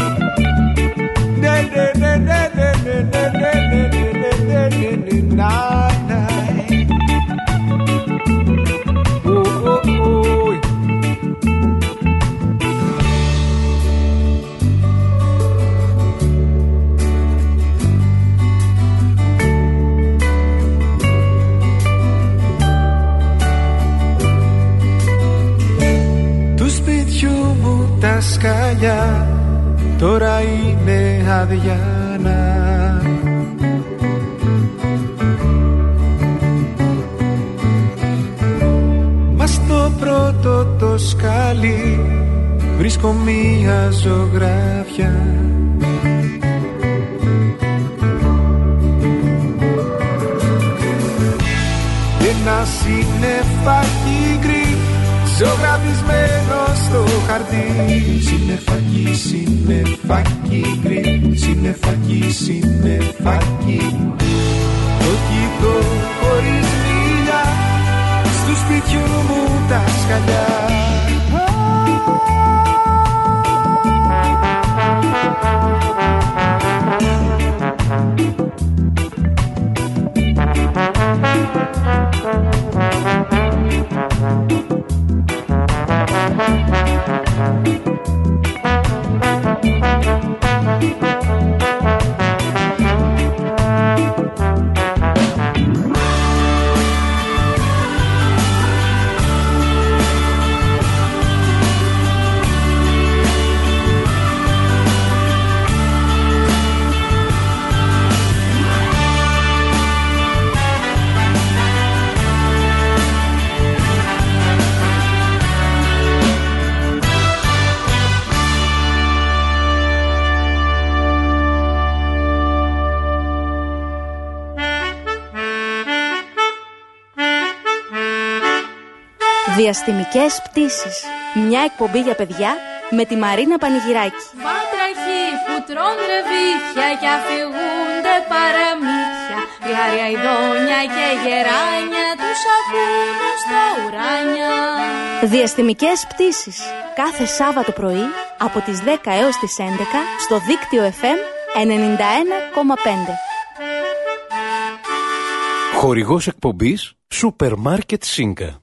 Speaker 17: Σκαλιά τώρα είναι αδιάνα Μα στο πρώτο το σκάλι βρίσκω μία ζωγράφια Ένα συννεφάκι γκρι ζωγραφισμένος στο χαρτί. Συνεφάκι, συνεφάκι, γκρι, συνεφάκι, συνεφάκι.
Speaker 1: Διαστημικές πτήσεις. Μια εκπομπή για παιδιά με τη Μαρίνα Πανηγυράκη.
Speaker 18: Βάτραχοι που τρώνε ρεβίθια και αφηγούνται παραμύθια Γλάρια ειδόνια και γεράνια τους ακούνε στα ουράνια
Speaker 1: Διαστημικές πτήσεις. Κάθε Σάββατο πρωί από τις 10 έως τις 11 στο δίκτυο FM 91,5.
Speaker 12: Χορηγός εκπομπής Σούπερ Μάρκετ Σίνκα.